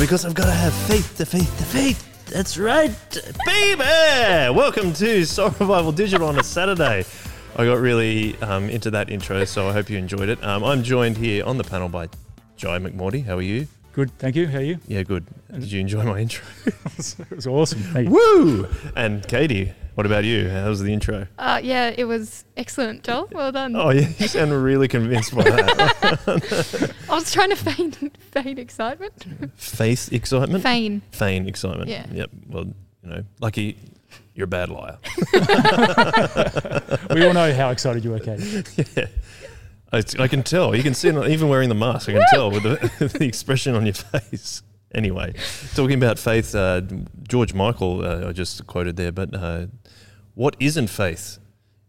because I've got to have faith, the faith, the faith. That's right, baby. Welcome to Soul Revival Digital on a Saturday. I got really um, into that intro, so I hope you enjoyed it. Um, I'm joined here on the panel by Jai McMorty. How are you? Good, thank you. How are you? Yeah, good. Did you enjoy my intro? it was awesome. Thank you. Woo! And Katie, what about you? How was the intro? Uh, yeah, it was excellent, Joel. Well done. Oh, yeah, you sound really convinced by that. I was trying to feign, feign excitement. Faith excitement? Feign. Feign excitement. Yeah. Yep. Well, you know, lucky you're a bad liar. We all know how excited you were, Katie. yeah. I, I can tell. You can see it, even wearing the mask. I can tell with the, the expression on your face. Anyway, talking about faith, uh, George Michael, uh, I just quoted there, but uh, what isn't faith?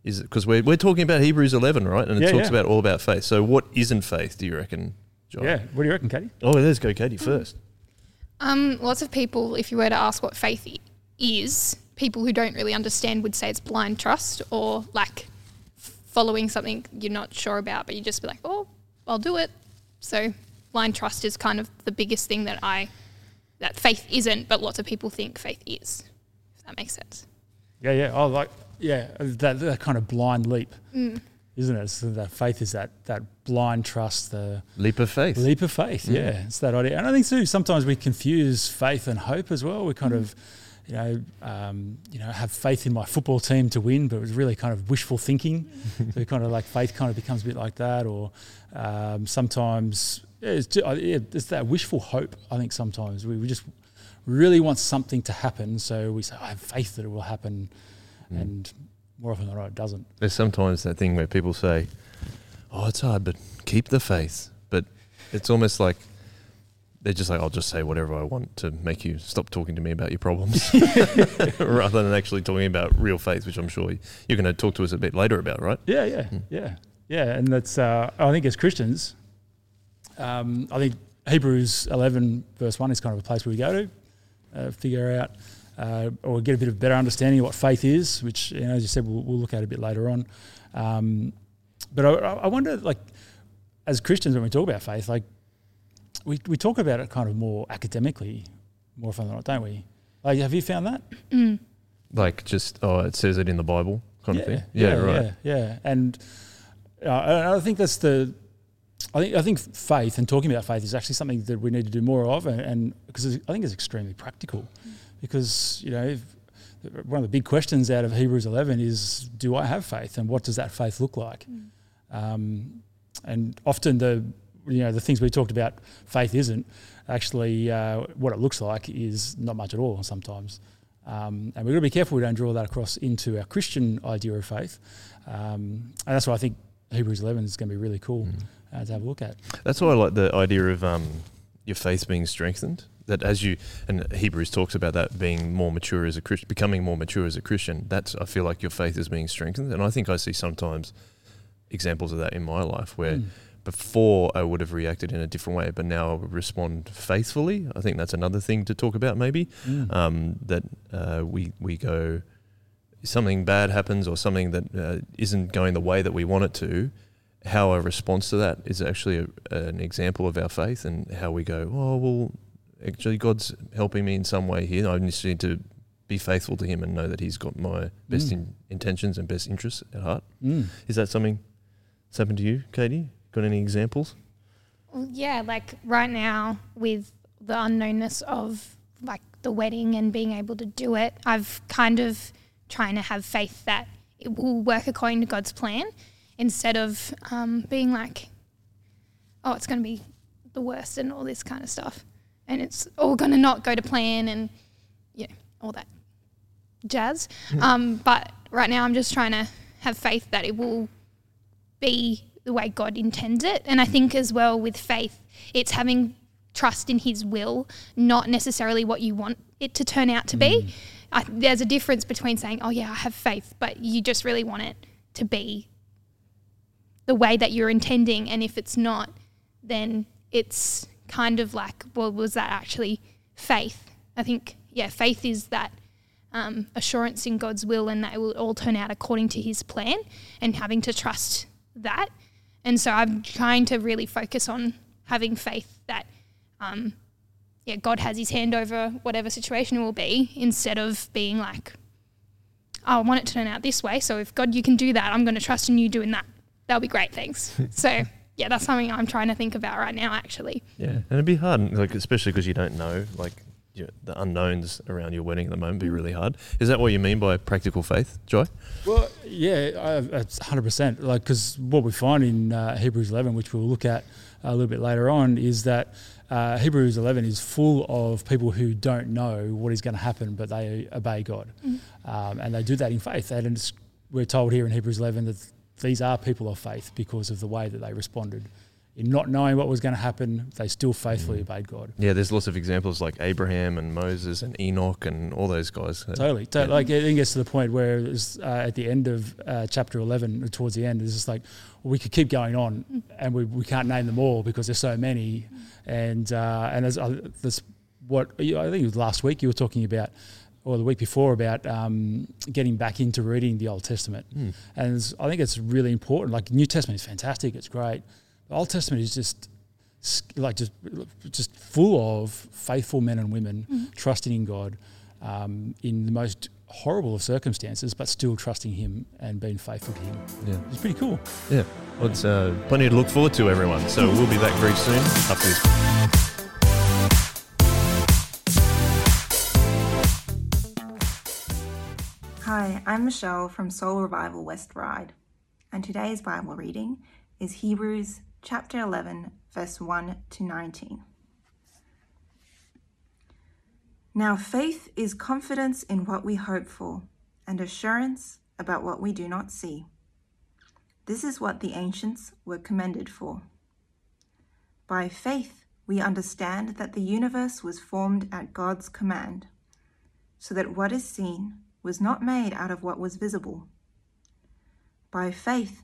Is it because we're, we're talking about Hebrews 11, right? And it Yeah, talks yeah. about all about faith. So, what isn't faith, do you reckon, John? Yeah. What do you reckon, Katie? Oh, let's go, Katie, first. Um, lots of people, if you were to ask what faith is, people who don't really understand would say it's blind trust or like f- following something you're not sure about, but you just be like, oh, I'll do it. So blind trust is kind of the biggest thing that I that faith isn't, but lots of people think faith is. If that makes sense. Yeah, yeah. Oh, like yeah, that, that kind of blind leap, mm. isn't it? So that faith is that that blind trust, the Leap of faith. leap of faith. Mm. Yeah, it's that idea. And I think too sometimes we confuse faith and hope as well. We kind mm. of you know, um, you know, have faith in my football team to win, but it was really kind of wishful thinking. so kind of like faith kind of becomes a bit like that, or um, sometimes it's, ju- yeah, it's that wishful hope. I think sometimes we, we just really want something to happen, so we say, "I have faith that it will happen," and more often than not, it doesn't. There's sometimes that thing where people say, "Oh, it's hard, but keep the faith." But it's almost like they're just like, "I'll just say whatever I want to make you stop talking to me about your problems," rather than actually talking about real faith, which I'm sure you're going to talk to us a bit later about, right? Yeah, yeah, Hmm. yeah, yeah. And that's uh, I think as Christians, um, I think Hebrews 11 verse one is kind of a place where we go to uh, figure out uh, or get a bit of better understanding of what faith is, which you know, as you said, we'll, we'll look at a bit later on. Um, but I, I wonder, like, as Christians, when we talk about faith, like, we, we talk about it kind of more academically, more often than not, don't we? Like, have you found that? Like just, oh, it says it in the Bible, kind of thing. yeah, right. Yeah, yeah. And uh, I I think that's the. I think I think faith and talking about faith is actually something that we need to do more of, and, and because I think it's extremely practical, because you know. If, one of the big questions out of Hebrews 11 is, do I have faith, and what does that faith look like? Um, and often the you know the things we talked about, faith isn't actually uh, what it looks like is not much at all sometimes. Um, and we've got to be careful we don't draw that across into our Christian idea of faith. Um, and that's why I think Hebrews 11 is going to be really cool uh, to have a look at. That's why I like the idea of um, your faith being strengthened. That as you and Hebrews talks about that being more mature as a Christian, becoming more mature as a Christian. That's I feel like your faith is being strengthened, and I think I see sometimes examples of that in my life where Mm. Before I would have reacted in a different way, but now I would respond faithfully. I think that's another thing to talk about, maybe Mm. um, that uh, we we go something bad happens or something that uh, isn't going the way that we want it to. How our response to that is actually a, an example of our faith and how we go. Oh well, actually God's helping me in some way here. I just need to be faithful to Him and know that He's got my best Mm. in, intentions and best interests at heart. Mm. Is that something that's happened to you, Katie? Got any examples? Well, yeah, like right now with the unknownness of like the wedding and being able to do it, I've kind of trying to have faith that it will work according to God's plan instead of um, being like, oh, it's going to be the worst and all this kind of stuff. And it's all going to not go to plan and, know, all that jazz. Um, but right now I'm just trying to have faith that it will be the way God intends it. And I think as well with faith, it's having trust in His will, not necessarily what you want it to turn out to be. I, there's a difference between saying, "Oh yeah, I have faith," but you just really want it to be the way that you're intending, and if it's not, then it's kind of like, well, was that actually faith? I think, yeah, faith is that um, assurance in God's will and that it will all turn out according to His plan, and having to trust that. And so I'm trying to really focus on having faith that, um, yeah, God has his hand over whatever situation it will be instead of being like, oh, I want it to turn out this way. So if God, you can do that, I'm going to trust in you doing that. That'll be great. Thanks. so yeah, that's something I'm trying to think about right now, actually. Yeah, and it'd be hard, like especially because you don't know, like you know, the unknowns around your wedding at the moment be really hard. Is that what you mean by practical faith, Joy? Well, yeah, it's hundred percent. Like, because what we find in uh, Hebrews 11, which we'll look at a little bit later on, is that uh, Hebrews 11 is full of people who don't know what is going to happen, but they obey God, mm. um, and they do that in faith. And we're told here in Hebrews 11 that these are people of faith because of the way that they responded in not knowing what was going to happen, they still faithfully mm. obeyed God. Yeah, there's lots of examples like Abraham and Moses and Enoch and all those guys. Totally. yeah. Like it gets to the point where uh, at the end of uh, chapter 11, towards the end, it's just like well, we could keep going on mm. and we, we can't name them all because there's so many. And uh, and as uh, this, what I think it was last week you were talking about or the week before about um, getting back into reading the Old Testament. Mm. And I think it's really important. Like New Testament is fantastic; it's great, the Old Testament is just like just just full of faithful men and women mm-hmm. trusting in God um, in the most horrible of circumstances, but still trusting Him and being faithful to Him. Yeah, it's pretty cool. Yeah, well, it's uh, plenty to look forward to, everyone. So we'll be back very soon after this. Hi, I'm Michelle from Soul Revival West Ryde, and today's Bible reading is Hebrews chapter 11, verse 1 to 19. Now, faith is confidence in what we hope for and assurance about what we do not see. This is what the ancients were commended for. By faith, we understand that the universe was formed at God's command, so that what is seen was not made out of what was visible. By faith,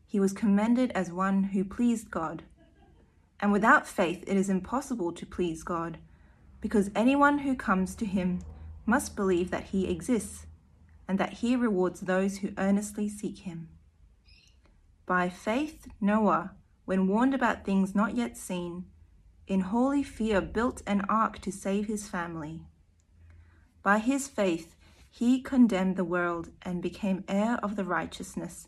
he was commended as one who pleased God. And without faith, it is impossible to please God, because anyone who comes to him must believe that he exists and that he rewards those who earnestly seek him. By faith, Noah, when warned about things not yet seen, in holy fear built an ark to save his family. By his faith, he condemned the world and became heir of the righteousness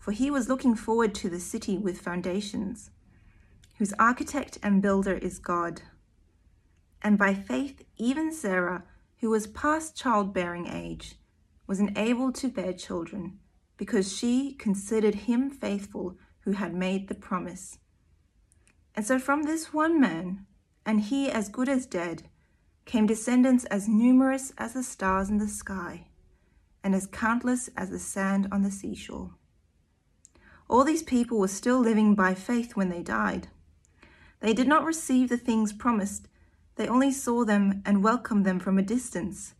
for he was looking forward to the city with foundations, whose architect and builder is God. And by faith, even Sarah, who was past childbearing age, was enabled to bear children, because she considered him faithful who had made the promise. And so from this one man, and he as good as dead, came descendants as numerous as the stars in the sky, and as countless as the sand on the seashore. All these people were still living by faith when they died. They did not receive the things promised, they only saw them and welcomed them from a distance,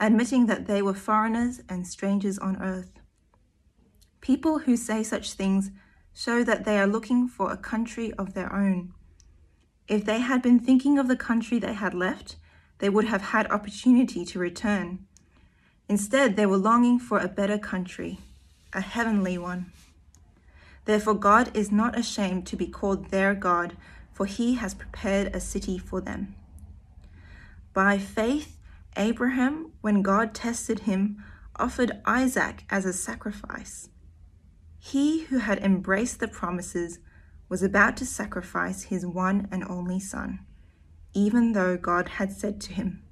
admitting that they were foreigners and strangers on earth. People who say such things show that they are looking for a country of their own. If they had been thinking of the country they had left, they would have had opportunity to return. Instead, they were longing for a better country, a heavenly one. Therefore, God is not ashamed to be called their God, for he has prepared a city for them. By faith, Abraham, when God tested him, offered Isaac as a sacrifice. He who had embraced the promises was about to sacrifice his one and only son, even though God had said to him,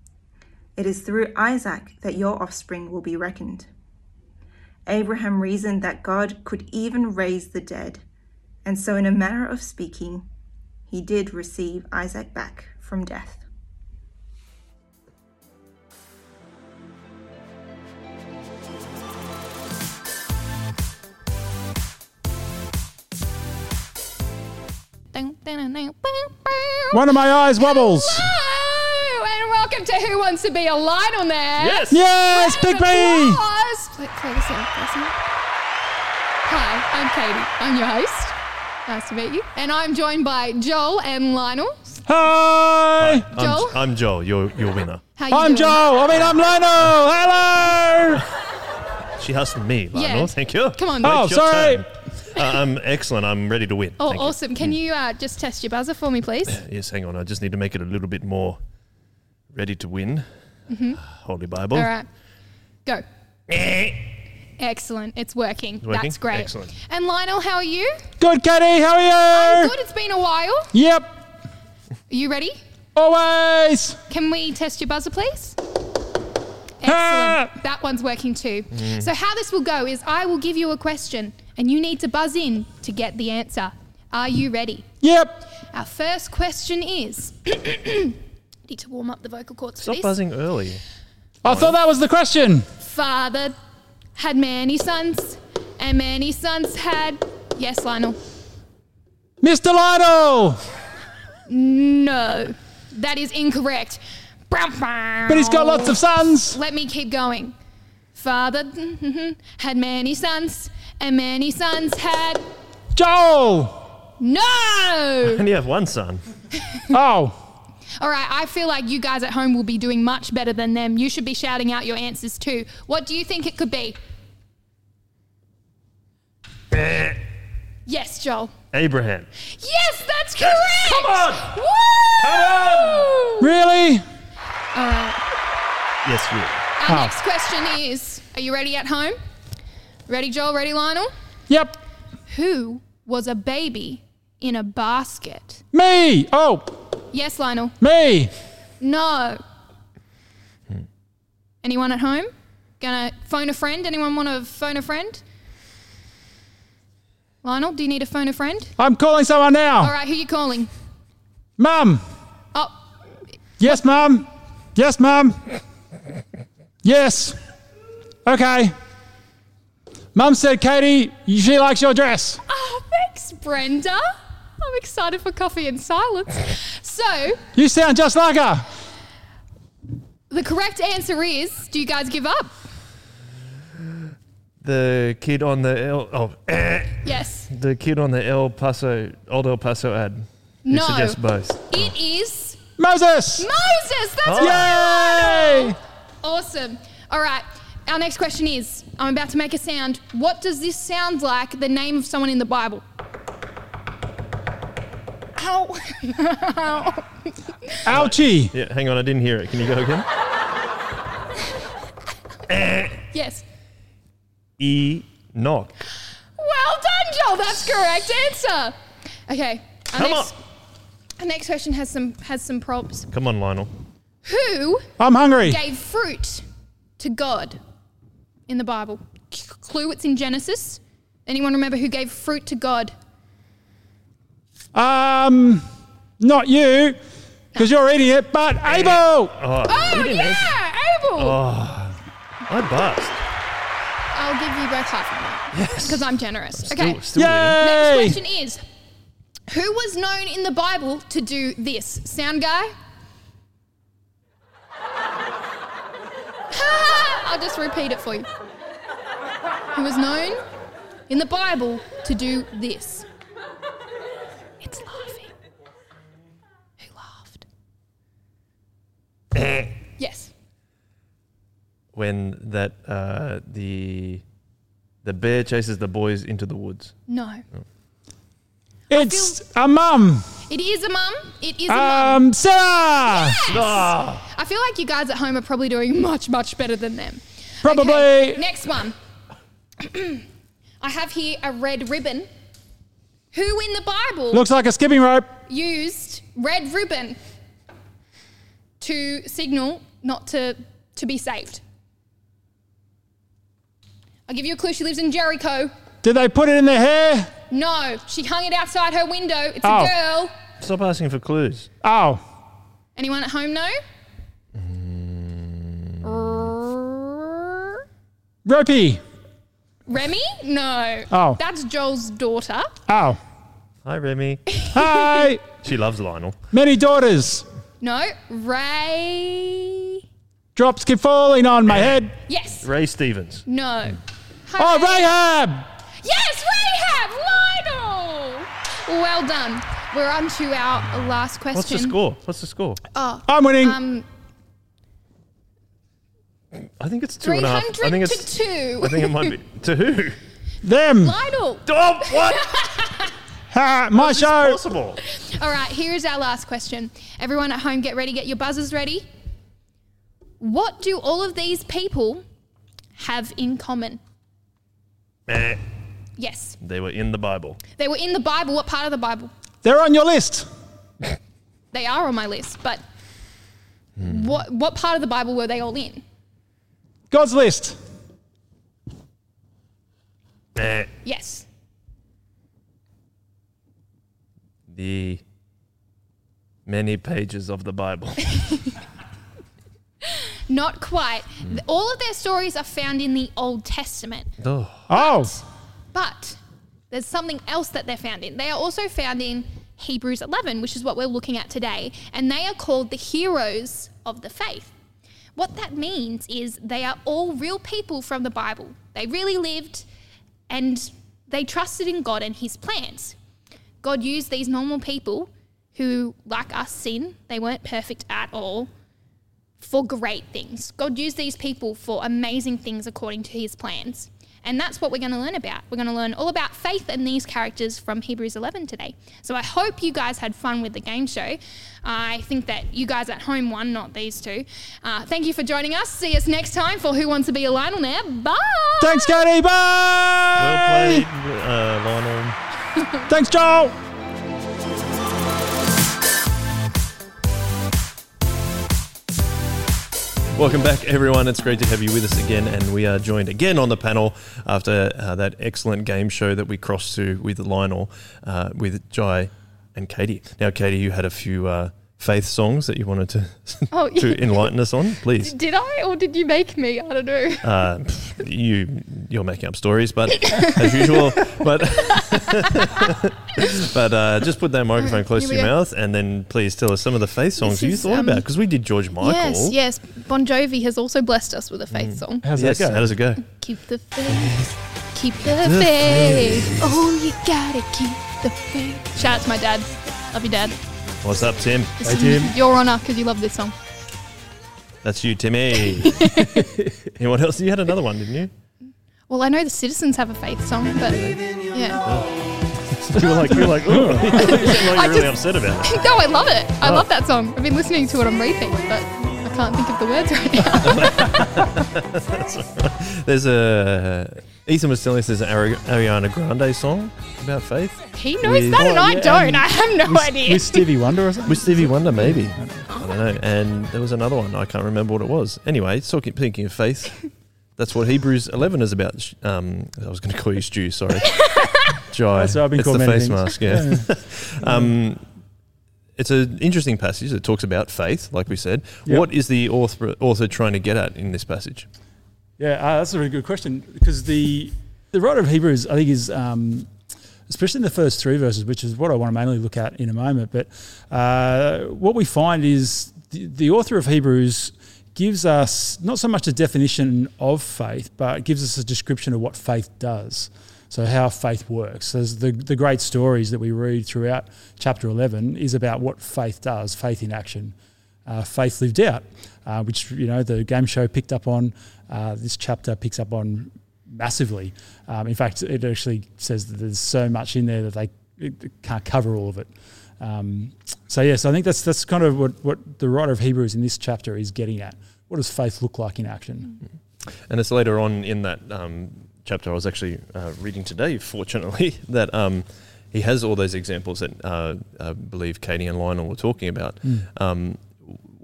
It is through Isaac that your offspring will be reckoned. Abraham reasoned that God could even raise the dead, and so, in a manner of speaking, he did receive Isaac back from death. One of my eyes wobbles. Hello, and welcome to Who Wants to Be a Lionel Nest. Yes. Yes, Round pick of me. applause. Play, play the sound, play the sound. Hi, I'm Katie. I'm your host. Nice to meet you. And I'm joined by Joel and Lionel. Hi. I'm, Joel? I'm Joel, your, your winner. How you I'm doing? Joel. I mean, I'm Lionel. Hello. She hustled me, Lionel. Yeah. Thank you. Come on. Oh, It's your sorry. Uh, I'm excellent. I'm ready to win. Oh, Thank you. awesome. Can you uh, just test your buzzer for me, please? Yes, hang on. I just need to make it a little bit more ready to win. Holy Bible. Mm-hmm. All right. Go. Excellent. It's working. working? That's great. Excellent. And Lionel, how are you? Good, Katie. How are you? I'm Good. It's been a while. Yep. Are you ready? Always. Can we test your buzzer, please? Ah. Excellent. That one's working too. So, how this will go is I will give you a question and you need to buzz in to get the answer. Are you ready? Yep. Our first question is need to warm up the vocal cords for Stop this. buzzing early. I thought that was the question. Father had many sons, and many sons had. Yes, Lionel. Mr. Lionel. No, that is incorrect. But he's got lots of sons. Let me keep going. Father had many sons, and many sons had. Joel. No! I only have one son. Oh. All right, I feel like you guys at home will be doing much better than them. You should be shouting out your answers too. What do you think it could be? Eh. Yes, Joel. Abraham. Yes, that's correct! Come on! Woo! Come on! Really? All right. Yes, you. Our Oh. next question is Are you ready at home? Ready, Joel? Ready, Lionel? Yep. Who was a baby in a basket? Me. Oh, Yes, Lionel. me. No. Anyone at home? Gonna phone a friend? Anyone want to phone a friend? Lionel, do you need to phone a friend? I'm calling someone now. All right, who you calling? Mum. Oh, Yes, Mum. Yes, Mum. Yes. Okay. Mum said, Katie, she likes your dress. oh, thanks, Brenda. I'm excited for coffee and silence. So, You sound just like her. the correct answer is do you guys give up? The kid on the El, oh, eh, Yes. the kid on the El Paso, old El Paso ad. Who No. suggests both. It is Moses. Moses. That's Oh. right. Yay. Awesome. All right. Our next question is I'm about to make a sound. What does this sound like the name of someone in the Bible? Ow. Ow. Ouchie. Yeah, hang on, I didn't hear it. Can you go again? Yes. Enoch. Well done, Joel. That's correct answer. Okay. Our Come next, Our next question has some has some props. Come on, Lionel. Who I'm hungry. gave fruit to God in the Bible? C- Clue it's in Genesis. Anyone remember who gave fruit to God? Um, not you, because you're eating it, but Abel. Oh, Oh he didn't answer. yeah, Abel. I bust. I'll give you both half of that Yes. because I'm generous. Still, okay. still winning. Yay! Next question is Who was known in the Bible to do this? Sound guy? I'll just repeat it for you. Who was known in the Bible to do this? It's laughing. Who laughed? yes. When that uh, the the bear chases the boys into the woods. No. It's a mum. It is a mum. It is a mum. Um, Sarah. Ah, I feel like you guys at home are probably doing much, much better than them. Probably. Okay, next one. I have here a red ribbon. Who in the Bible Looks like a skipping rope. used red ribbon? to signal not to to be saved. I'll give you a clue. She lives in Jericho. Did they put it in their hair? No, she hung it outside her window. It's Oh. a girl. Stop asking for clues. Oh, Anyone at home know? ropey. Remy? No. Oh. That's Joel's daughter. Oh, Hi, Remy. Hi. she loves Lionel. many daughters. No. Ray. Drops keep falling on my head. Yes. Ray Stevens. No. Oh, Rahab. Yes, Rahab! Lionel! Well done. We're on to our last question. What's the score? What's the score? Oh, I'm winning. um, I think it's two and a half. I think to it's. 2. I think it might be to who? Them. Lionel. Oh, what? Ha, my It's show. possible. All right, here is our last question. Everyone at home, get ready, get your buzzers ready. What do all of these people have in common? Eh, Yes. They were in the Bible. They were in the Bible. What part of the Bible? They're on your list. They are on my list, but what what part of the Bible were they all in? God's list. Eh, Yes. The many pages of the Bible. Not quite. Th- All of their stories are found in the Old Testament. oh. Oh, But there's something else that they're found in. They are also found in Hebrews 11, which is what we're looking at today, and they are called the heroes of the faith. What that means is they are all real people from the Bible. They really lived and they trusted in God and His plans. God used these normal people who, like us, sin. They weren't perfect at all for great things. God used these people for amazing things according to his plans. And that's what we're going to learn about. We're going to learn all about faith and these characters from Hebrews 11 today. So I hope you guys had fun with the game show. I think that you guys at home won, not these two. Uh, thank you for joining us. See us next time for Who Wants to Be a Lionel Now. Bye. thanks, Katie. Bye. Well played, uh, Lionel. Thanks, Joel. Welcome back, everyone. It's great to have you with us again, and we are joined again on the panel after uh, that excellent game show that we crossed to with Lionel, uh, with Jai and Katie. Now, Katie, you had a few uh, faith songs that you wanted to Oh, to enlighten us on, please. Did I or did you make me? I don't know. Uh, you you're making up stories, but as usual. But but uh, just put that microphone close to your go. mouth, and then please tell us some of the faith songs This you thought um, about because we did George Michael. Yes, yes. Bon Jovi has also blessed us with a faith song. How's Yes, that how does it go? Keep the faith. Keep the faith. Oh, you gotta keep the faith. Shout out to my dad. Love you, dad. What's up, Tim? This Hey, Tim. your honour because you love this song. That's you, Timmy. and what else? You had another one, didn't you? Well, I know the Citizens have a faith song, but yeah. you were like, you were like, oh, you sound like you're really just- upset about it. no, I love it. I Oh. love that song. I've been listening to it on repeat, but I can't think of the words right now. There's a Ethan was telling us there's an Ari- Ariana Grande song about faith he knows With- that, and Oh, I yeah, don't. I have no With, idea. with Stevie Wonder or something? with Stevie Wonder, maybe. I don't know. And there was another one I can't remember what it was. Anyway, talking thinking of faith, that's what Hebrews 11 is about. Sh- Um, I was going to call you Stu. Sorry, Jai. That's what I've been it's called the many face things. mask. Yeah. um, it's an interesting passage that talks about faith, like we said. Yep. What is the author, author trying to get at in this passage? Yeah, uh, that's a really good question because the the writer of Hebrews, I think, is um, especially in the first three verses, which is what I want to mainly look at in a moment. But uh, what we find is the, the author of Hebrews gives us not so much a definition of faith, but gives us a description of what faith does. So how faith works. So the the great stories that we read throughout chapter eleven is about what faith does, faith in action uh, faith lived out, uh, which you know the game show picked up on. Uh, this chapter picks up on massively. Um, in fact, it actually says that there's so much in there that they it, can't cover all of it. Um, so yes, I think that's that's kind of what, what the writer of Hebrews in this chapter is getting at. What does faith look like in action? And it's later on in that um, chapter I was actually uh, reading today, fortunately, that um, he has all those examples that uh, I believe Katie and Lionel were talking about. Um,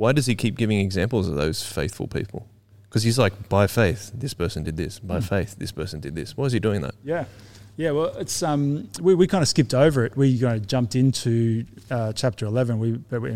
why does he keep giving examples of those faithful people? Because he's like, by faith, this person did this. By Mm. faith, this person did this. Why is he doing that? Yeah. Yeah, well, it's um, we, we kind of skipped over it. We kind of jumped into uh, chapter eleven. We, but we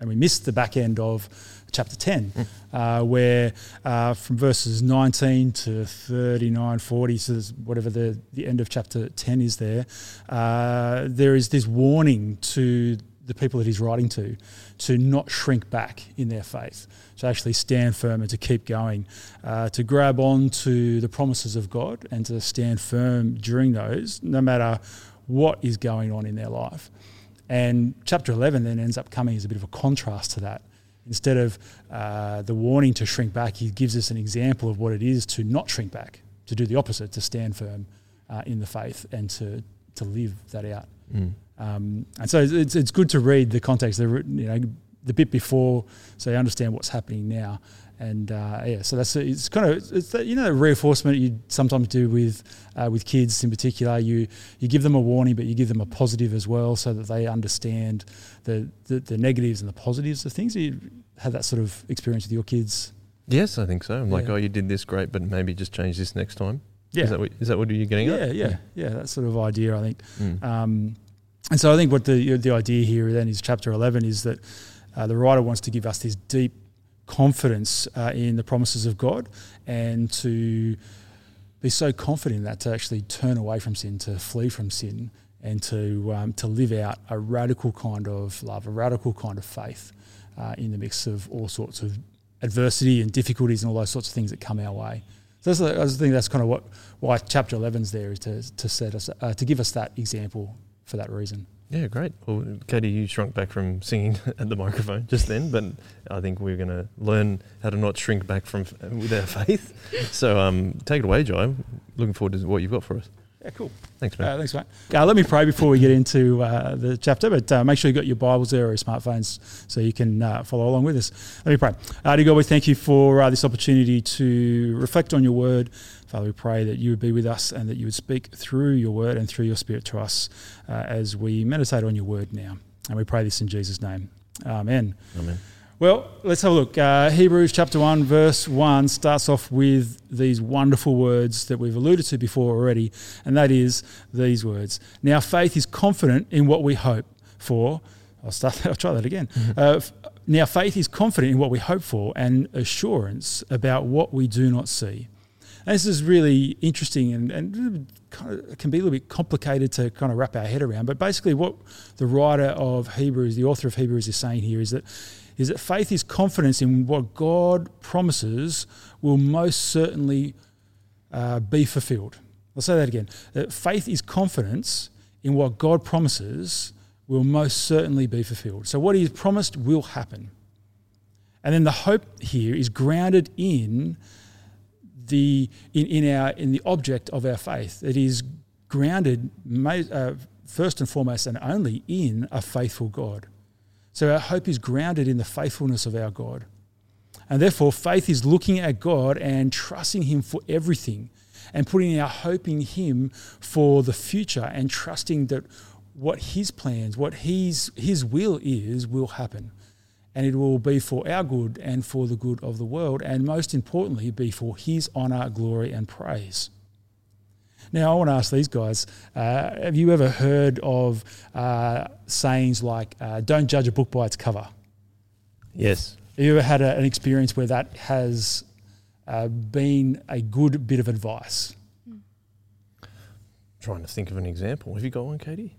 and we missed the back end of chapter ten, uh, where uh, from verses nineteen to 39, 40, so whatever the the end of chapter ten is there. Uh, there is this warning to the people that he's writing to to not shrink back in their faith, to actually stand firm and to keep going, uh, to grab on to the promises of God and to stand firm during those, no matter what is going on in their life. And chapter 11 then ends up coming as a bit of a contrast to that. Instead of uh, the warning to shrink back, he gives us an example of what it is to not shrink back, to do the opposite, to stand firm uh, in the faith and to, to live that out. Mm. Um, and so it's, it's good to read the context, the, you know, the bit before, so you understand what's happening now. And uh, yeah, so that's it's kind of it's that, you know the reinforcement you sometimes do with uh, with kids in particular. You you give them a warning, but you give them a positive as well, so that they understand the the, the negatives and the positives of things. You had that sort of experience with your kids. Yes, I think so. I'm like, oh, you did this great, but maybe just change this next time. Yeah, Is that what, is that what you're getting yeah, at? yeah, yeah. That sort of idea, I think. Mm. Um, and so I think what the the idea here then is chapter eleven is that uh, the writer wants to give us this deep confidence uh, in the promises of God and to be so confident in that to actually turn away from sin, to flee from sin, and to um, to live out a radical kind of love, a radical kind of faith uh, in the mix of all sorts of adversity and difficulties and all those sorts of things that come our way. So that's, I think that's kind of what why chapter 11's there is to to set us uh, to give us that example for that reason. Yeah, great. Well, Katie, you shrunk back from singing at the microphone just then, but I think we're going to learn how to not shrink back from with our faith. So, um, take it away, Jai. Looking forward to what you've got for us. Yeah, cool. Thanks, man. Uh, thanks, mate. Uh, let me pray before we get into uh, the chapter, but uh, make sure you've got your Bibles there or your smartphones so you can uh, follow along with us. Let me pray. Uh, dear God, we thank you for uh, this opportunity to reflect on your word. Father, we pray that you would be with us and that you would speak through your word and through your spirit to us uh, as we meditate on your word now. And we pray this in Jesus' name. Amen. Amen. Well, let's have a look. Uh, Hebrews chapter 1, verse 1 starts off with these wonderful words that we've alluded to before already, and that is these words. Now, faith is confident in what we hope for. I'll, start, I'll try that again. Uh, now, faith is confident in what we hope for and assurance about what we do not see. And this is really interesting and, and kind of can be a little bit complicated to kind of wrap our head around. But basically, what the writer of Hebrews, the author of Hebrews, is saying here is that is that faith is confidence in what God promises will most certainly uh, be fulfilled. I'll say that again. That faith is confidence in what God promises will most certainly be fulfilled. So what He has promised will happen. And then the hope here is grounded in the in, in our in the object of our faith. It is grounded uh, first and foremost and only in a faithful God. So our hope is grounded in the faithfulness of our God. And therefore, faith is looking at God and trusting Him for everything and putting our hope in Him for the future and trusting that what His plans, what His, His will is, will happen. And it will be for our good and for the good of the world, and most importantly, be for His honour, glory, and praise. Now, I want to ask these guys uh, have you ever heard of uh, sayings like, uh, don't judge a book by its cover? Yes. Have you ever had a, an experience where that has uh, been a good bit of advice? Trying to think of an example. Have you got one, Katie?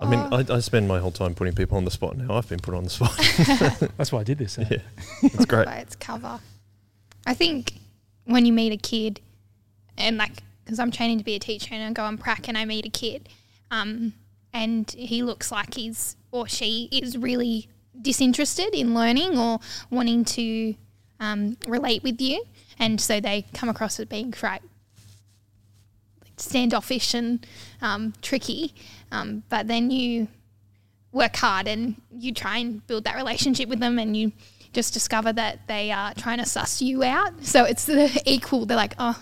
I mean, Uh, I, I spend my whole time putting people on the spot now. I've been put on the spot. That's why I did this. eh? yeah, it's great. by its cover. I think when you meet a kid, and like, because I'm training to be a teacher and I go on prac and I meet a kid, um, and he looks like he's or she is really disinterested in learning or wanting to um, relate with you, and so they come across as being quite standoffish and um, tricky. Um, but then you work hard and you try and build that relationship with them and you just discover that they are trying to suss you out. So it's the equal. They're like, oh,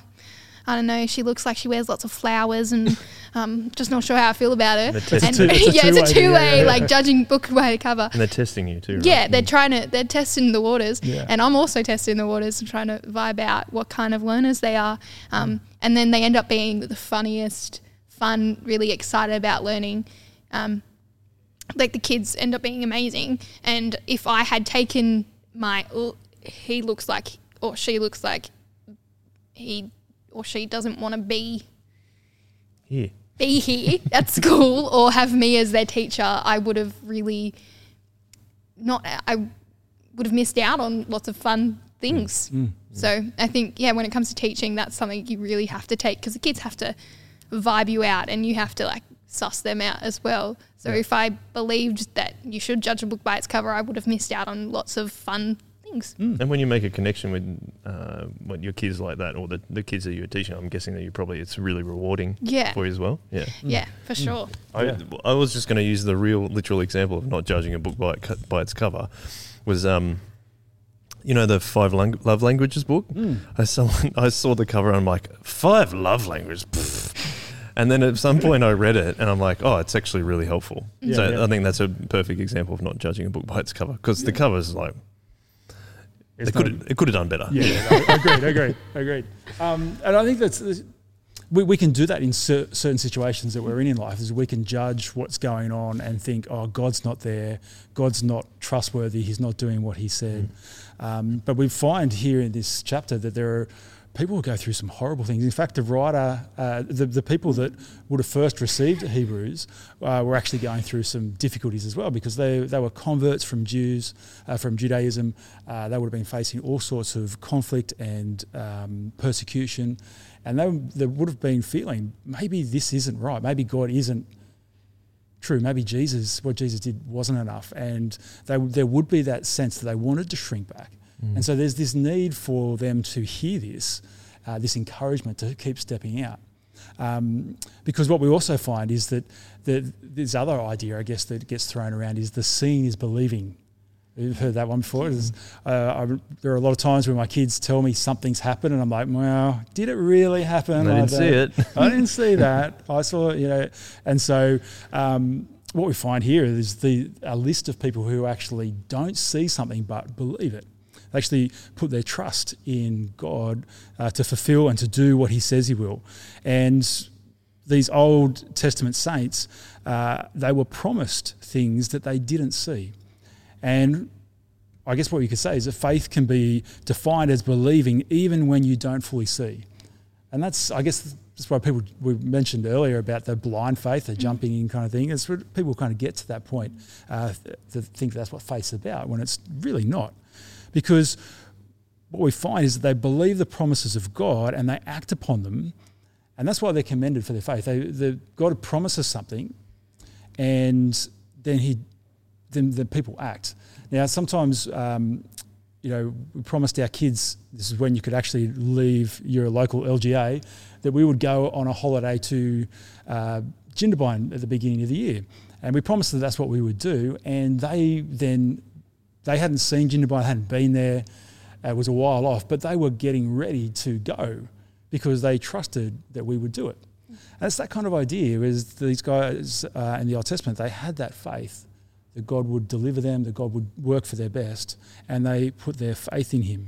I don't know. She looks like she wears lots of flowers and Um, just not sure how I feel about it. And And testing, It's yeah, it's a two-way, two way, yeah, like judging book by the cover. and they're testing you too. Right? Yeah, they're trying to they're testing the waters, Yeah. and I'm also testing the waters and trying to vibe out what kind of learners they are. Um, And then they end up being the funniest, fun, really excited about learning. Um, like the kids end up being amazing. And if I had taken my, oh, he looks like or she looks like he or she doesn't want to be Here. be here at school or have me as their teacher, I would have really not, I would have missed out on lots of fun things. So I think, yeah, when it comes to teaching, that's something you really have to take because the kids have to vibe you out and you have to like suss them out as well. So if I believed that you should judge a book by its cover, I would have missed out on lots of fun things. And when you make a connection with uh, what your kids like that, or the, the kids that you're teaching, I'm guessing that you probably it's really rewarding Yeah. for you as well. Yeah. Yeah, for sure. I, Yeah. I was just going to use the real literal example of not judging a book by it, by its cover. Was um, you know the five lang- love languages book? I saw I saw the cover and I'm like five love languages. And then at some point I read it and I'm like, oh, it's actually really helpful. Yeah, so yeah. I think that's a perfect example of not judging a book by its cover because the cover is like It's it could have it could have done better. Yeah, yeah, no, agreed, agreed, agreed. Um, and I think that's we, we can do that in cer- certain situations that we're in in life. Is we can judge what's going on and think, oh, God's not there, God's not trustworthy, He's not doing what He said. Um, but we find here in this chapter that there are people who go through some horrible things. In fact, the writer, uh, the, the people that would have first received Hebrews uh, were actually going through some difficulties as well because they, they were converts from Jews, uh, from Judaism. Uh, they would have been facing all sorts of conflict and um, persecution. And they, they would have been feeling maybe this isn't right. Maybe God isn't true. Maybe Jesus, what Jesus did wasn't enough. And they, there would be that sense that they wanted to shrink back. And so there's this need for them to hear this, uh, this encouragement to keep stepping out. Um, because what we also find is that the, this other idea, I guess, that gets thrown around is the seeing is believing. You've heard that one before. Uh, I, there are a lot of times where my kids tell me something's happened, and I'm like, "Well, did it really happen?" I didn't see it. I didn't see that. I saw, it, you know, and so um, what we find here is the a list of people who actually don't see something but believe it. They actually put their trust in God uh, to fulfill and to do what He says He will, and these Old Testament saints, uh, they were promised things that they didn't see, and I guess what you could say is that faith can be defined as believing even when you don't fully see. And that's, I guess, that's why people we mentioned earlier about the blind faith, the jumping in kind of thing. It's where people kind of get to that point uh, to think that's what faith's about when it's really not. Because what we find is that they believe the promises of God and they act upon them. And that's why they're commended for their faith. They, the, God promises something and then he then the people act. Now, sometimes, um, you know, we promised our kids this is when you could actually leave your local LGA that we would go on a holiday to uh, Jindabyne at the beginning of the year, and we promised that that's what we would do. And they then they hadn't seen Jindabyne, hadn't been there. It was a while off, but they were getting ready to go because they trusted that we would do it. And it's that kind of idea. Is these guys uh, in the Old Testament they had that faith that God would deliver them, that God would work for their best, and they put their faith in Him.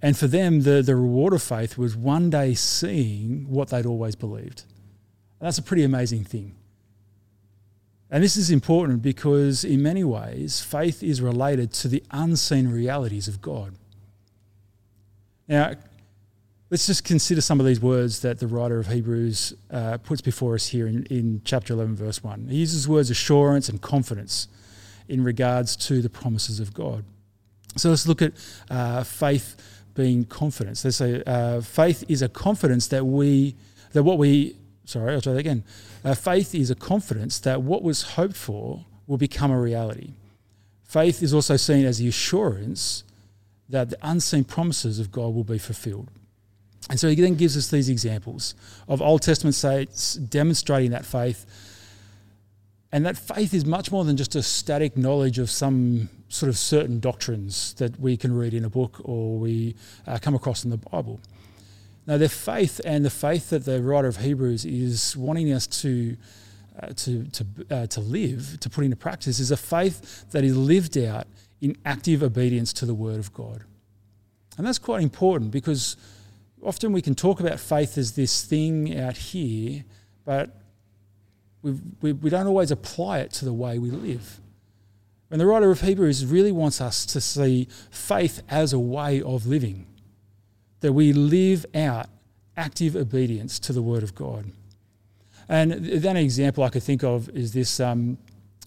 And for them, the, the reward of faith was one day seeing what they'd always believed. And that's a pretty amazing thing. And this is important because, in many ways, faith is related to the unseen realities of God. Now, let's just consider some of these words that the writer of Hebrews uh, puts before us here in, in chapter 11, verse 1. He uses words assurance and confidence in regards to the promises of God. So let's look at uh, faith being confidence. Let's say uh, faith is a confidence that we, that what we, sorry, I'll try that again. Uh, faith is a confidence that what was hoped for will become a reality. Faith is also seen as the assurance that the unseen promises of God will be fulfilled. And so he then gives us these examples of Old Testament saints demonstrating that faith. And that faith is much more than just a static knowledge of some sort of certain doctrines that we can read in a book or we uh, come across in the Bible. Now, their faith and the faith that the writer of Hebrews is wanting us to uh, to to uh, to live, to put into practice, is a faith that is lived out in active obedience to the Word of God, and that's quite important because often we can talk about faith as this thing out here, but we, we don't always apply it to the way we live. And the writer of Hebrews really wants us to see faith as a way of living, that we live out active obedience to the Word of God. And then an example I could think of is this. Um,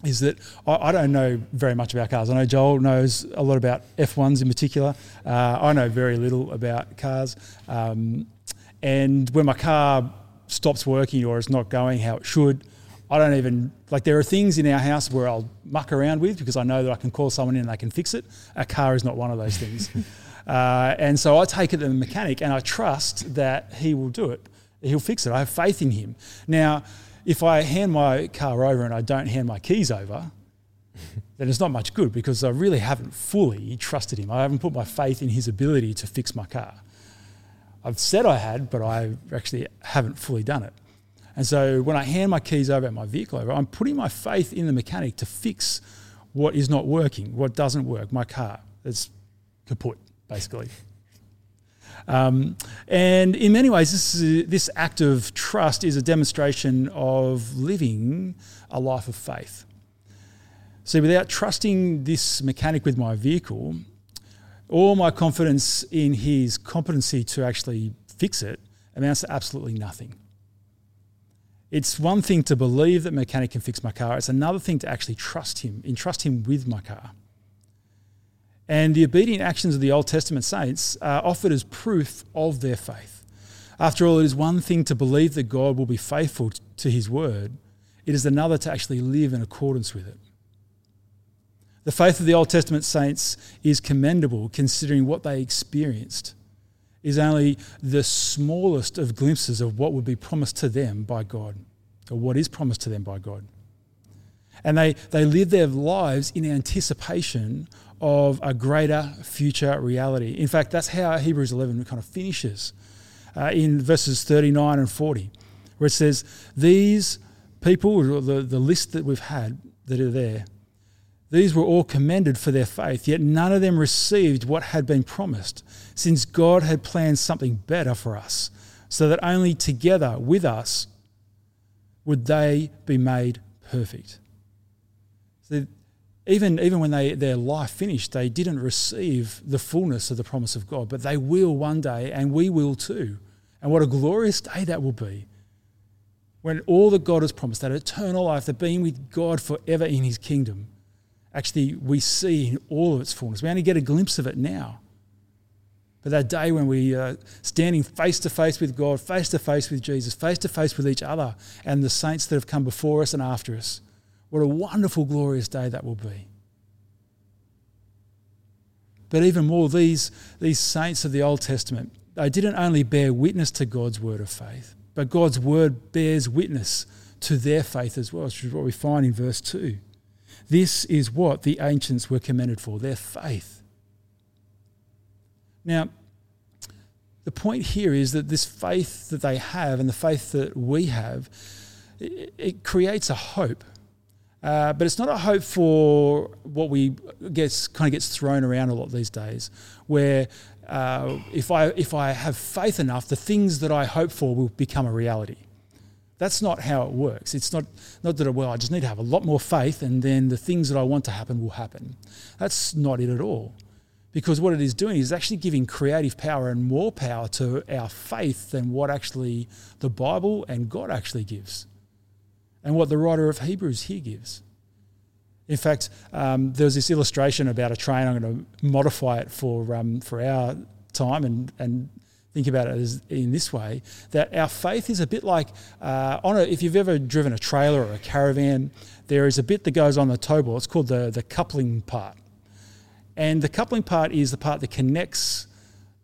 is that I, I, don't know very much about cars. I know Joel knows a lot about F1s in particular. Uh, I know very little about cars. Um, and when my car stops working or is not going how it should, I don't even like. There are things in our house where I'll muck around with because I know that I can call someone in and they can fix it. A car is not one of those things, uh, and so I take it to the mechanic and I trust that he will do it. He'll fix it. I have faith in him. Now, if I hand my car over and I don't hand my keys over, then it's not much good because I really haven't fully trusted him. I haven't put my faith in his ability to fix my car. I've said I had, but I actually haven't fully done it. And so when I hand my keys over and my vehicle over, I'm putting my faith in the mechanic to fix what is not working, what doesn't work, my car. It's kaput, basically. Um, and in many ways, this, is, this act of trust is a demonstration of living a life of faith. See, without trusting this mechanic with my vehicle, all my confidence in his competency to actually fix it amounts to absolutely nothing. It's one thing to believe that mechanic can fix my car. It's another thing to actually trust him, entrust him with my car. And the obedient actions of the Old Testament saints are offered as proof of their faith. After all, it is one thing to believe that God will be faithful to his word, it is another to actually live in accordance with it. The faith of the Old Testament saints is commendable considering what they experienced is only the smallest of glimpses of what would be promised to them by God, or what is promised to them by God. And they, they live their lives in anticipation of a greater future reality. In fact, that's how Hebrews 11 kind of finishes uh, in verses 39 and 40, where it says, These people, the, the list that we've had that are there, these were all commended for their faith, yet none of them received what had been promised, since God had planned something better for us, so that only together with us would they be made perfect. So even, even when they, their life finished, they didn't receive the fullness of the promise of God, but they will one day, and we will too. And what a glorious day that will be. When all that God has promised, that eternal life, that being with God forever in his kingdom, actually we see in all of its fullness. We only get a glimpse of it now. But that day when we are standing face to face with God, face to face with Jesus, face to face with each other and the saints that have come before us and after us, what a wonderful, glorious day that will be. But even more, these, these saints of the Old Testament, they didn't only bear witness to God's word of faith, but God's word bears witness to their faith as well, which is what we find in verse 2. This is what the ancients were commended for their faith. Now, the point here is that this faith that they have and the faith that we have, it, it creates a hope. Uh, but it's not a hope for what we gets kind of gets thrown around a lot these days, where uh, if I if I have faith enough, the things that I hope for will become a reality. That's not how it works. It's not, not that, well, I just need to have a lot more faith and then the things that I want to happen will happen. That's not it at all. Because what it is doing is actually giving creative power and more power to our faith than what actually the Bible and God actually gives, and what the writer of Hebrews here gives. In fact, um, there's this illustration about a train. I'm going to modify it for um, for our time and and think about it as in this way that our faith is a bit like uh, on a, if you've ever driven a trailer or a caravan there is a bit that goes on the tow ball. It's called the, the coupling part. And the coupling part is the part that connects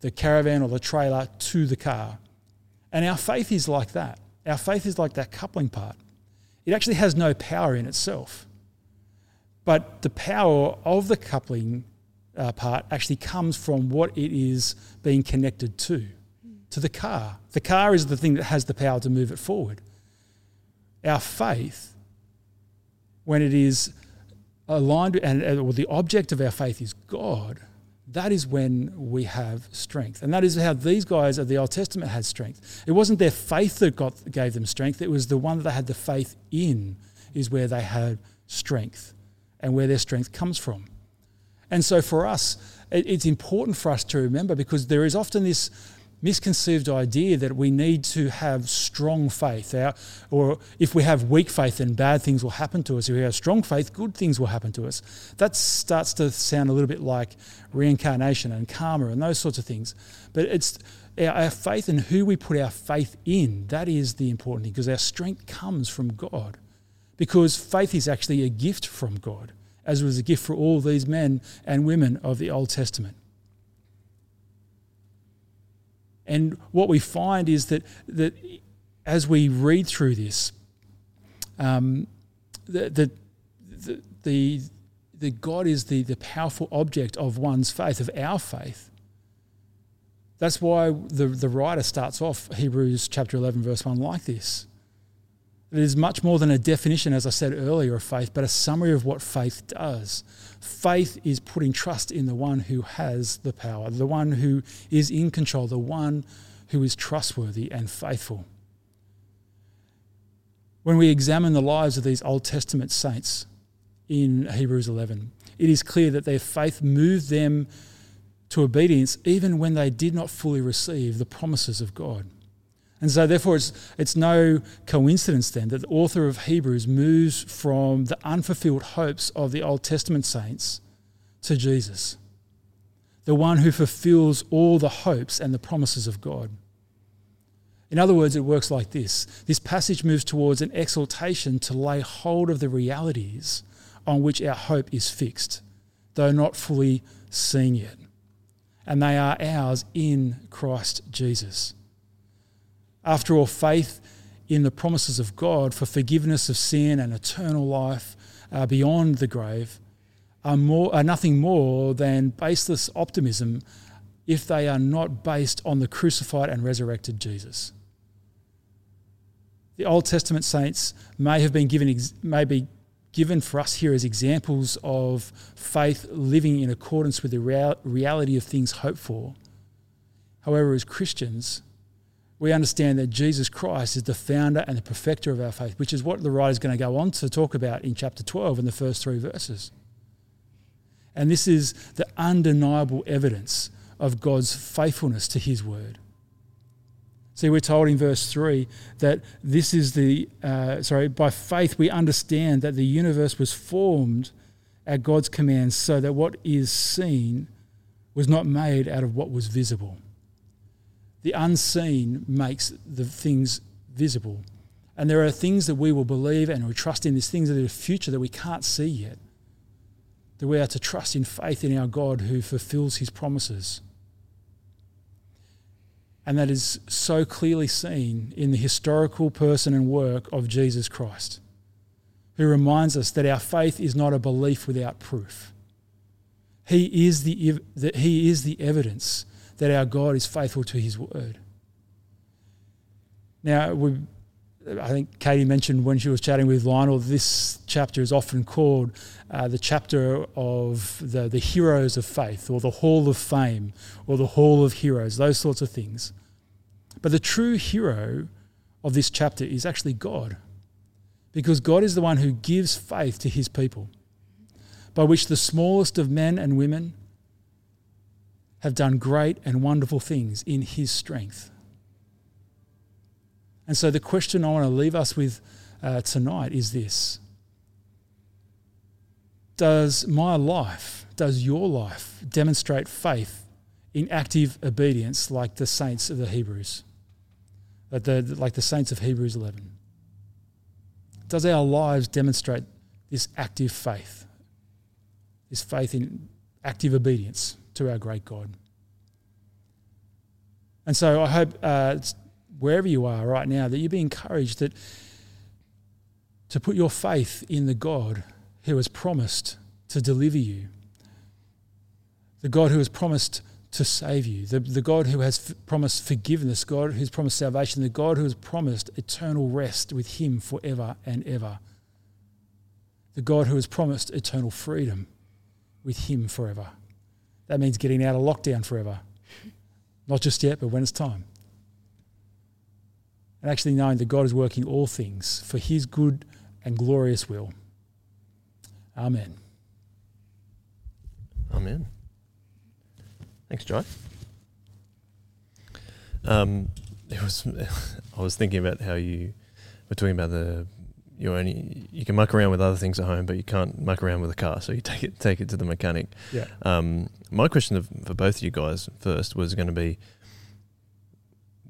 the caravan or the trailer to the car. And our faith is like that. Our faith is like that coupling part it actually has no power in itself but the power of the coupling uh, part actually comes from what it is being connected to to the car. The car is the thing that has the power to move it forward. Our faith, when it is aligned and the object of our faith is God, that is when we have strength. And that is how these guys of the Old Testament had strength. It wasn't their faith that got, gave them strength, it was the one that they had the faith in, is where they had strength and where their strength comes from. And so for us, it's important for us to remember because there is often this misconceived idea that we need to have strong faith. Our, or if we have weak faith, then bad things will happen to us. If we have strong faith, good things will happen to us. That starts to sound a little bit like reincarnation and karma and those sorts of things. But it's our, our faith and who we put our faith in, that is the important thing because our strength comes from God. Because faith is actually a gift from God, as was a gift for all these men and women of the Old Testament. And what we find is that, that as we read through this, um, the, the, the, the, the God is the, the powerful object of one's faith, of our faith. That's why the, the writer starts off Hebrews chapter 11, verse 1 like this. It is much more than a definition, as I said earlier, of faith, but a summary of what faith does. Faith is putting trust in the one who has the power, the one who is in control, the one who is trustworthy and faithful. When we examine the lives of these Old Testament saints in Hebrews 11, it is clear that their faith moved them to obedience even when they did not fully receive the promises of God. And so, therefore, it's, it's no coincidence then that the author of Hebrews moves from the unfulfilled hopes of the Old Testament saints to Jesus, the one who fulfills all the hopes and the promises of God. In other words, it works like this this passage moves towards an exaltation to lay hold of the realities on which our hope is fixed, though not fully seen yet. And they are ours in Christ Jesus. After all, faith in the promises of God for forgiveness of sin and eternal life uh, beyond the grave are, more, are nothing more than baseless optimism if they are not based on the crucified and resurrected Jesus. The Old Testament saints may have been given, may be given for us here as examples of faith living in accordance with the reality of things hoped for. However, as Christians, we understand that Jesus Christ is the founder and the perfecter of our faith, which is what the writer is going to go on to talk about in chapter 12 in the first three verses. And this is the undeniable evidence of God's faithfulness to his word. See, we're told in verse 3 that this is the, uh, sorry, by faith we understand that the universe was formed at God's command so that what is seen was not made out of what was visible. The unseen makes the things visible. And there are things that we will believe and we trust in. There's things are the future that we can't see yet. That we are to trust in faith in our God who fulfills his promises. And that is so clearly seen in the historical person and work of Jesus Christ, who reminds us that our faith is not a belief without proof. He is the, that he is the evidence that our God is faithful to his word. Now, we, I think Katie mentioned when she was chatting with Lionel, this chapter is often called uh, the chapter of the, the heroes of faith, or the hall of fame, or the hall of heroes, those sorts of things. But the true hero of this chapter is actually God, because God is the one who gives faith to his people, by which the smallest of men and women have done great and wonderful things in his strength. And so the question I want to leave us with uh, tonight is this Does my life, does your life demonstrate faith in active obedience like the saints of the Hebrews? Like the, like the saints of Hebrews 11? Does our lives demonstrate this active faith? This faith in active obedience to our great God. And so I hope uh, wherever you are right now that you be encouraged that to put your faith in the God who has promised to deliver you, the God who has promised to save you, the, the God who has f- promised forgiveness, God who's promised salvation, the God who has promised eternal rest with Him forever and ever, the God who has promised eternal freedom with Him forever. That means getting out of lockdown forever. Not just yet, but when it's time. And actually knowing that God is working all things for His good and glorious will. Amen. Amen. Thanks, Joy. Um, it was. I was thinking about how you were talking about the you only you can muck around with other things at home, but you can't muck around with a car. So you take it take it to the mechanic. Yeah. Um, my question for both of you guys first was going to be: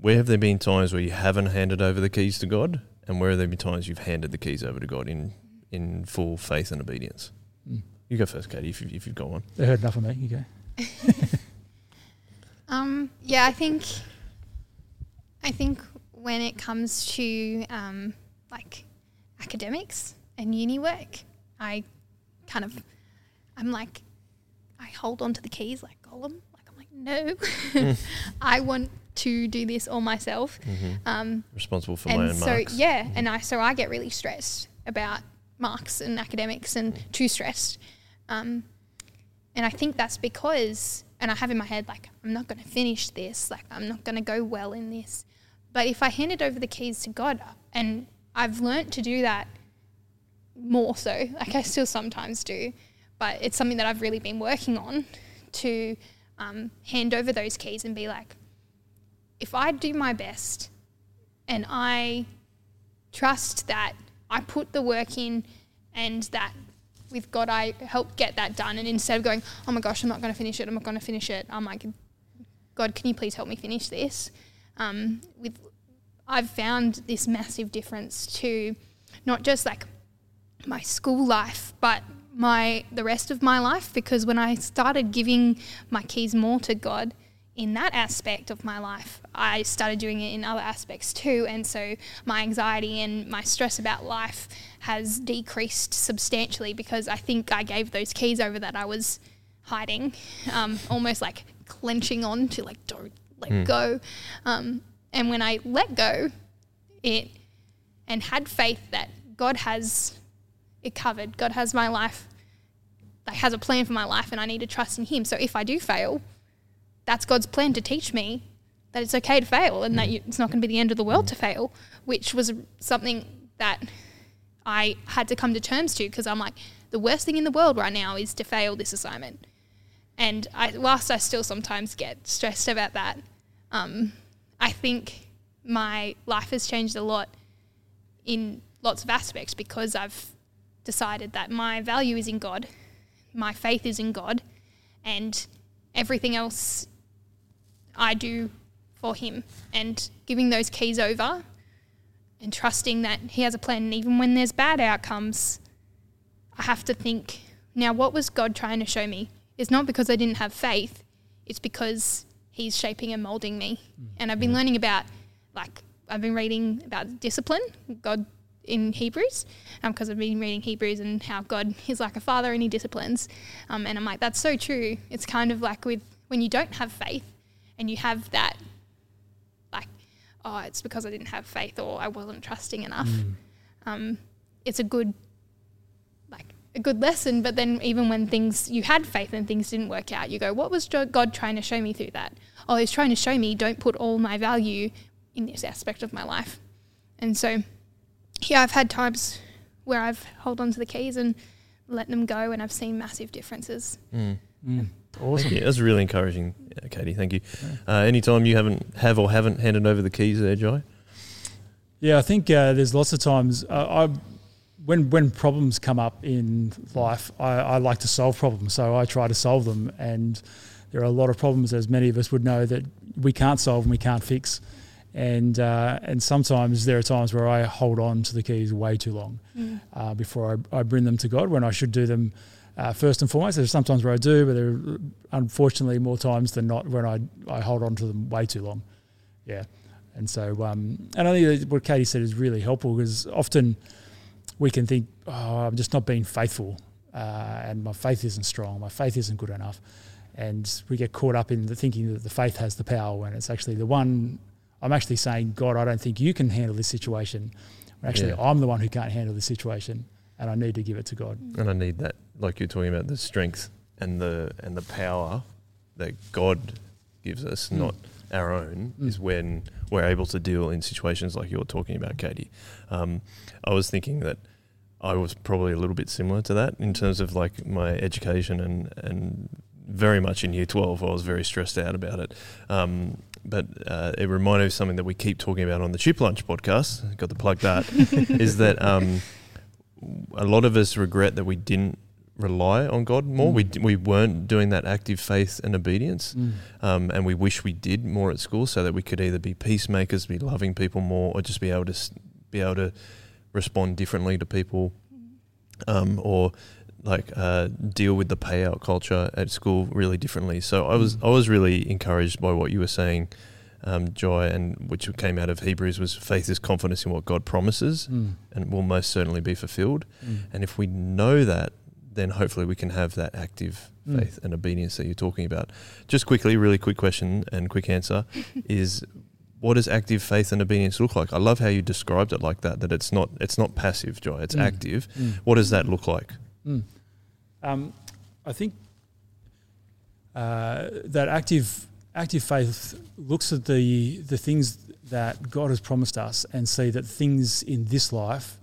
Where have there been times where you haven't handed over the keys to God, and where have there been times you've handed the keys over to God in in full faith and obedience? Mm. You go first, Katie, if, you, if you've got one. They heard enough of me. You go. Um, yeah, I think I think when it comes to um, like academics and uni work, I kind of I'm like I hold on to the keys like Gollum. Like I'm like, no, I want to do this all myself. Mm-hmm. Um, Responsible for my and own so marks. yeah, and I so I get really stressed about marks and academics and too stressed. Um, and I think that's because, and I have in my head like I'm not going to finish this, like I'm not going to go well in this. But if I handed over the keys to God, and I've learnt to do that more so, like I still sometimes do, but it's something that I've really been working on to um, hand over those keys and be like, if I do my best and I trust that I put the work in and that with God I help get that done. And instead of going, oh my gosh, I'm not going to finish it, I'm not going to finish it, I'm like, God, can you please help me finish this? Um, with I've found this massive difference to not just like my school life, but my the rest of my life. Because when I started giving my keys more to God, in that aspect of my life, I started doing it in other aspects too. And so my anxiety and my stress about life has decreased substantially because I think I gave those keys over that I was hiding, um, almost like clenching on to like, don't let Mm. go. Um, and when I let go, it and had faith that God has it covered, God has my life, like has a plan for my life, and I need to trust in Him. So if I do fail, that's God's plan to teach me that it's okay to fail and that you, it's not going to be the end of the world to fail, which was something that I had to come to terms to because I'm like, the worst thing in the world right now is to fail this assignment. And I, whilst I still sometimes get stressed about that, um, I think my life has changed a lot in lots of aspects because I've decided that my value is in God, my faith is in God, and everything else I do for Him. And giving those keys over and trusting that He has a plan. And even when there's bad outcomes, I have to think now, what was God trying to show me? It's not because I didn't have faith, it's because He's shaping and molding me. And I've been learning about, like, I've been reading about discipline, God in Hebrews, because I've been reading Hebrews and how God is like a father and He disciplines. Um, and I'm like, that's so true. It's kind of like with when you don't have faith and you have that, like, oh, it's because I didn't have faith or I wasn't trusting enough. Um, it's a good, a good lesson. But then even when things you had faith and things didn't work out, you go, what was God trying to show me through that? Oh, He's trying to show me don't put all my value in this aspect of my life. And so, yeah, I've had times where I've held on to the keys and let them go, and I've seen massive differences. Mm. Mm. Awesome. you. That's really encouraging, uh, Katie. Thank you. Uh, anytime you haven't have or haven't handed over the keys there, Joy. Yeah, I think uh, there's lots of times uh, I, when when problems come up in life, I, I like to solve problems, so I try to solve them. And there are a lot of problems, as many of us would know, that we can't solve and we can't fix. And uh, and sometimes there are times where I hold on to the keys way too long uh, before I, I bring them to God when I should do them uh, first and foremost. There's sometimes where I do, but there are unfortunately more times than not when I, I hold on to them way too long. Yeah. And so, um, and I think what Katie said is really helpful because often we can think, oh, I'm just not being faithful uh, and my faith isn't strong, my faith isn't good enough. and we get caught up in the thinking that the faith has the power when it's actually the one. I'm actually saying, God, I don't think you can handle this situation. Actually, Yeah. I'm the one who can't handle this situation, and I need to give it to God. And I need that, like you're talking about, the strength and the and the power that God gives us, Mm. not our own, Mm. is when we're able to deal in situations like you're talking about, Katie. Um, I was thinking that I was probably a little bit similar to that in terms of like my education and and very much in year 12 I was very stressed out about it um, but uh, it reminded me of something that we keep talking about on the Chip Lunch podcast got to plug that is that um, a lot of us regret that we didn't rely on God more Mm. we, d- we weren't doing that active faith and obedience Mm. um, and we wish we did more at school so that we could either be peacemakers, be loving people more, or just be able to s- be able to respond differently to people, um, or like uh, deal with the payout culture at school really differently. So I was Mm. I was really encouraged by what you were saying, um, Joy, and which came out of Hebrews was faith is confidence in what God promises Mm. and will most certainly be fulfilled. Mm. And if we know that, then hopefully we can have that active Mm. faith and obedience that you're talking about. Just quickly, really quick question and quick answer is what does active faith and obedience look like? I love how you described it like that, that it's not it's not passive joy, it's Mm. active. Mm. What does that look like? Mm. Um, I think uh, that active active faith looks at the the things that God has promised us and see that things in this life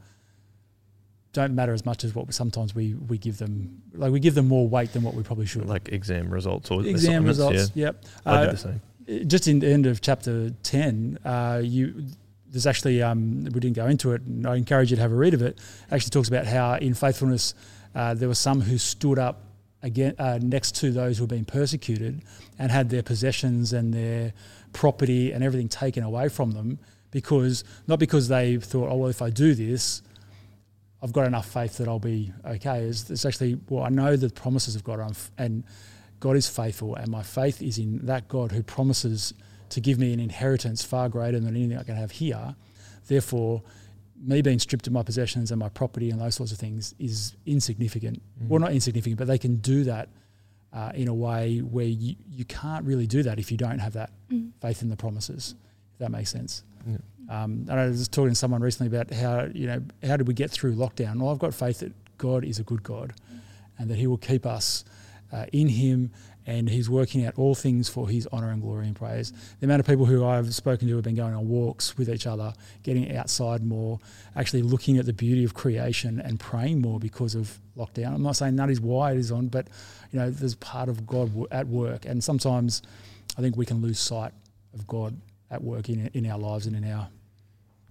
don't matter as much as what sometimes we, we give them. Like we give them more weight than what we probably should. Like exam results or Exam results. Yeah, Yep. I Uh, did the same. just in the end of chapter 10 uh, you there's actually um, we didn't go into it and i encourage you to have a read of it actually talks about how in faithfulness uh, there were some who stood up again uh, next to those who were being persecuted and had their possessions and their property and everything taken away from them because not because they thought oh well if i do this I've got enough faith that I'll be okay. It's, it's actually, well, I know the promises of God, and God is faithful, and my faith is in that God who promises to give me an inheritance far greater than anything I can have here. Therefore, me being stripped of my possessions and my property and those sorts of things is insignificant. Mm. Well, not insignificant, but they can do that uh, in a way where you, you can't really do that if you don't have that Mm. faith in the promises, if that makes sense. Yeah. Um, and I was talking to someone recently about how, you know, how did we get through lockdown? Well, I've got faith that God is a good God and that He will keep us uh, in Him and He's working out all things for His honour and glory and praise. The amount of people who I've spoken to have been going on walks with each other, getting outside more, actually looking at the beauty of creation and praying more because of lockdown. I'm not saying that is why it is on, but, you know, there's part of God at work. And sometimes I think we can lose sight of God at work in, in our lives and in our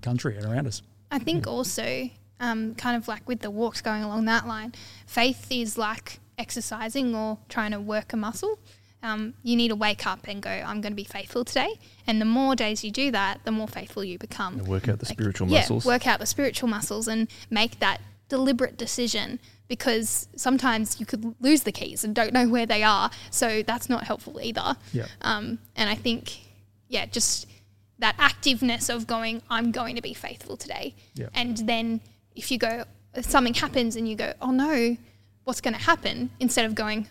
country and around us. I think also, um, kind of like with the walks going along that line, faith is like exercising or trying to work a muscle. Um, you need to wake up and go, I'm going to be faithful today. And the more days you do that, the more faithful you become. And work out the Like, spiritual yeah, muscles. work out the spiritual muscles and make that deliberate decision because sometimes you could lose the keys and don't know where they are. So that's not helpful either. Yeah. Um, and I think, yeah, just that activeness of going, I'm going to be faithful today. Yeah. And then if you go, if something happens and you go, oh no, what's going to happen? Instead of going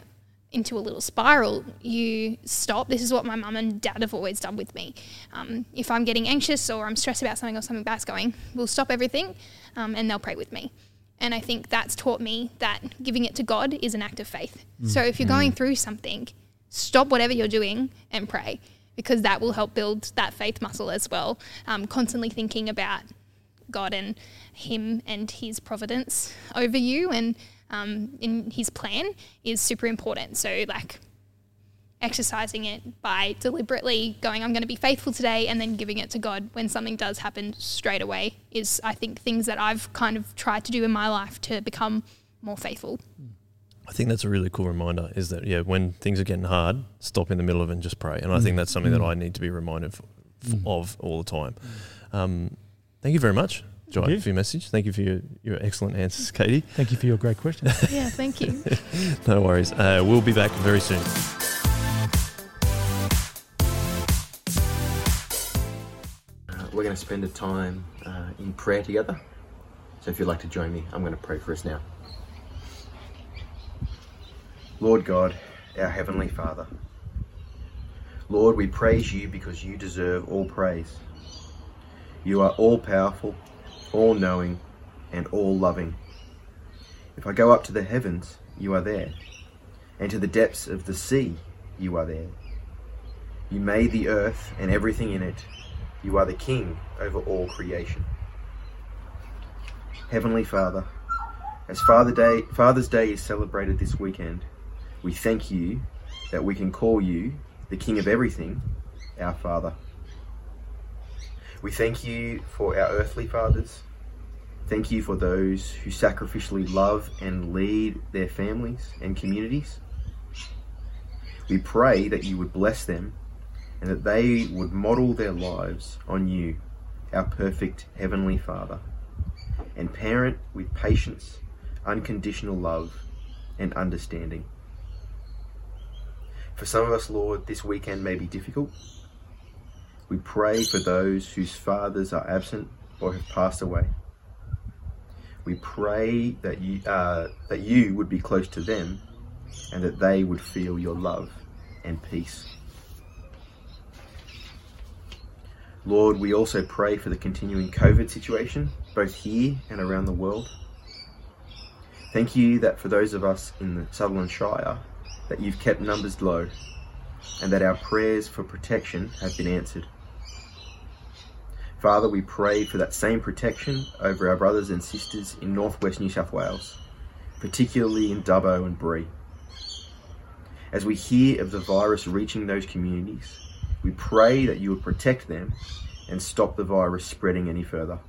into a little spiral, you stop. This is what my mum and dad have always done with me. Um, if I'm getting anxious or I'm stressed about something or something bad's going, we'll stop everything um, and they'll pray with me. And I think that's taught me that giving it to God is an act of faith. So if you're going through something, stop whatever you're doing and pray because that will help build that faith muscle as well. Um, constantly thinking about God and Him and His providence over you and um, in His plan is super important. So, like, exercising it by deliberately going, I'm going to be faithful today, and then giving it to God when something does happen straight away is, I think, things that I've kind of tried to do in my life to become more faithful. I think that's a really cool reminder is that, yeah, when things are getting hard, stop in the middle of it and just pray. And I think Mm. that's something that Mm. I need to be reminded f- f- Mm. of all the time. Um, thank you very much, Joy, you. for your message. Thank you for your, your excellent answers, Katie. Thank you for your great question. Yeah, thank you. No worries. Uh, we'll be back very soon. Uh, we're going to spend a time uh, in prayer together. So if you'd like to join me, I'm going to pray for us now. Lord God, our Heavenly Father. Lord, we praise you because you deserve all praise. You are all powerful, all knowing, and all loving. If I go up to the heavens, you are there, and to the depths of the sea, you are there. You made the earth and everything in it. You are the King over all creation. Heavenly Father, as Father Day, Father's Day is celebrated this weekend, we thank you that we can call you the King of everything, our Father. We thank you for our earthly fathers. Thank you for those who sacrificially love and lead their families and communities. We pray that you would bless them and that they would model their lives on you, our perfect Heavenly Father, and parent with patience, unconditional love, and understanding. For some of us, Lord, this weekend may be difficult. We pray for those whose fathers are absent or have passed away. We pray that you, uh, that you would be close to them and that they would feel your love and peace. Lord, we also pray for the continuing COVID situation, both here and around the world. Thank you that for those of us in the Sutherland Shire, that you've kept numbers low and that our prayers for protection have been answered. Father, we pray for that same protection over our brothers and sisters in northwest New South Wales, particularly in Dubbo and Bree. As we hear of the virus reaching those communities, we pray that you would protect them and stop the virus spreading any further.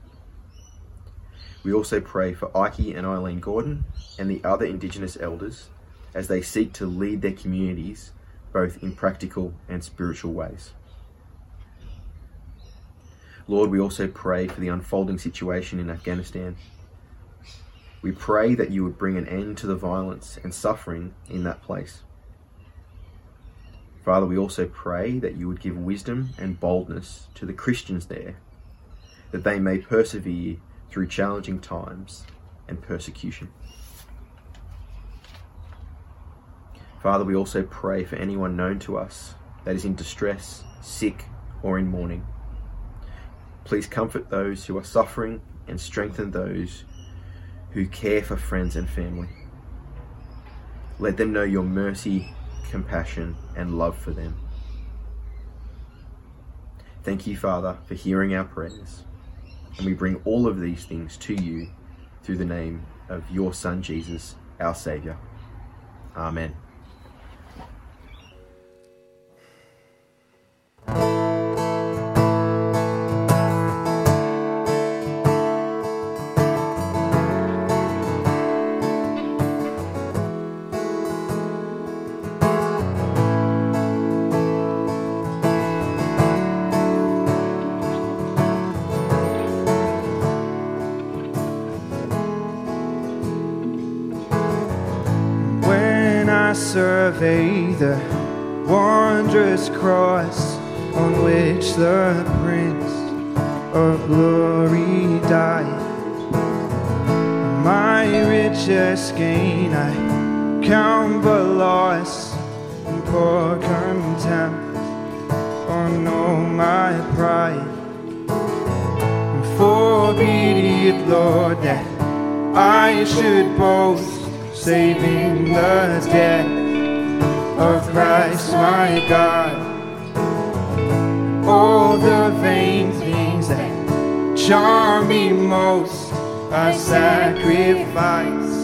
We also pray for Ike and Eileen Gordon and the other Indigenous elders as they seek to lead their communities both in practical and spiritual ways. Lord, we also pray for the unfolding situation in Afghanistan. We pray that you would bring an end to the violence and suffering in that place. Father, we also pray that you would give wisdom and boldness to the Christians there, that they may persevere through challenging times and persecution. Father, we also pray for anyone known to us that is in distress, sick, or in mourning. Please comfort those who are suffering and strengthen those who care for friends and family. Let them know your mercy, compassion, and love for them. Thank you, Father, for hearing our prayers. And we bring all of these things to you through the name of your Son, Jesus, our Saviour. Amen. Survey the wondrous cross on which the Prince of Glory died, my richest gain I count but loss and pour contempt on all my pride. Forbid it, Lord, that I should boast, saving the death of Christ my God. All the vain things that charm me most, I sacrifice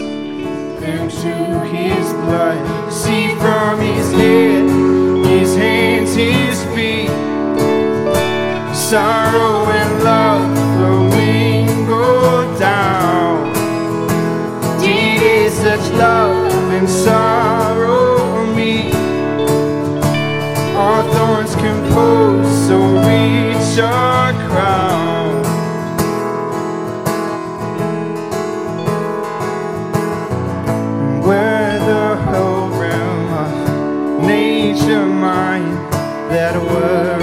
them to His blood. See from His head, His hands, His feet, sorrow and love flowing go down. Did such love and sorrow so reach our crown. Where the whole realm of nature mine that were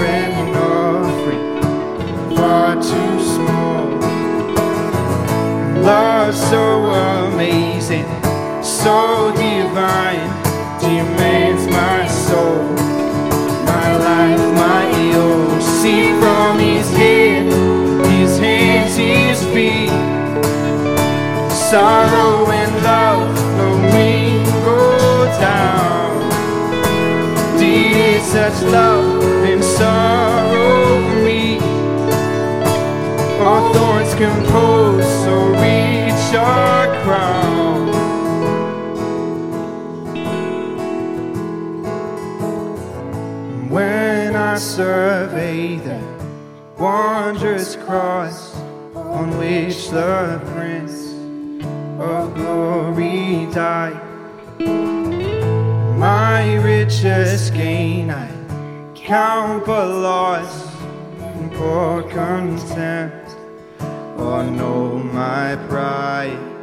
far too small. Love so amazing, so divine, demands my soul, from his head, his hands, his feet. Sorrow and love, no mingle down. Did such love and sorrow meet? Our thorns compose, so reach our crown. When I the wondrous cross on which the Prince of Glory died, my richest gain I count but loss and pour contempt on all my pride.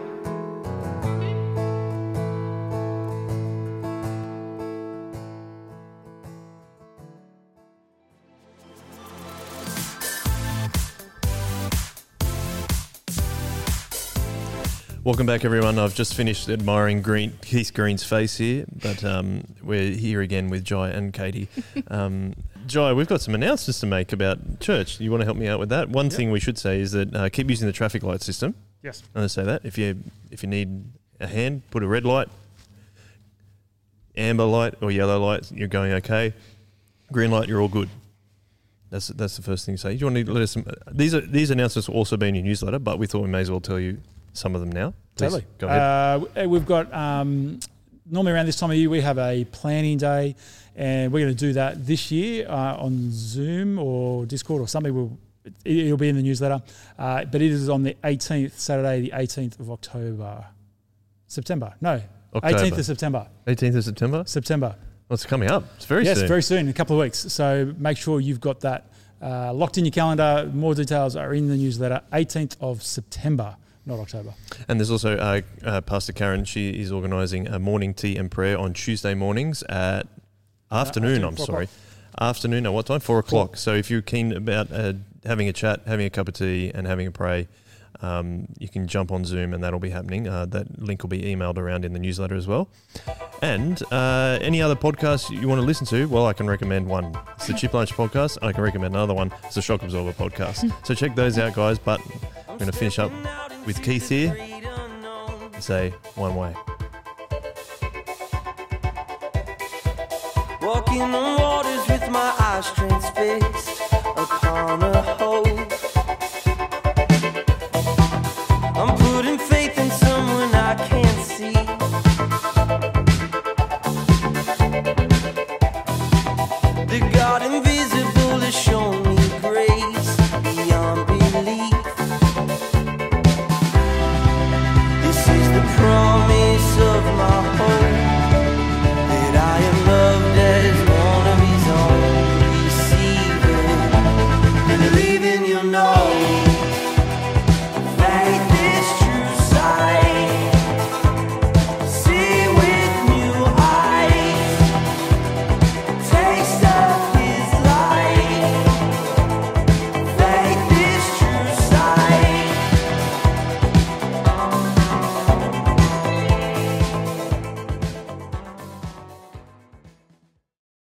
Welcome back, everyone. I've just finished admiring Green, Keith Green's face here, but um, we're here again with Jai and Katie. Um, Jai, we've got some announcements to make about church. You want to help me out with that? One thing we should say is that uh, keep using the traffic light system. Yes. I'm going to say that. If you if you need a hand, put a red light, amber light, or yellow light. You're going okay. Green light, you're all good. That's that's the first thing to say. Do you want to let us? These are these announcements will also be in your newsletter, but we thought we may as well tell you some of them now. Please, Totally. Go ahead. Uh, we've got um, normally around this time of year we have a planning day, and we're going to do that this year uh, on Zoom or Discord or something. We'll, it, it'll be in the newsletter, uh, but it is on the 18th, Saturday, the 18th of October, September. No, October. 18th of September. 18th of September. September. Well, it's coming up. It's very yes, soon. very soon, in a couple of weeks. So make sure you've got that uh, locked in your calendar. More details are in the newsletter. 18th of September, not October. And there's also uh, uh, Pastor Karen. She is organising a morning tea and prayer on Tuesday mornings at afternoon. afternoon, I'm sorry, afternoon. At what time? Four o'clock. So if you're keen about uh, having a chat, having a cup of tea, and having a pray, um, you can jump on Zoom, and that'll be happening. Uh, that link will be emailed around in the newsletter as well. And uh, any other podcasts you want to listen to, well, I can recommend one. It's the Chip Lunch podcast. I can recommend another one. It's the Shock Absorber podcast. so check those out, guys. But I'm going to finish up with Keith here. Say one way. Walking on waters with my eyes transfixed upon a hope.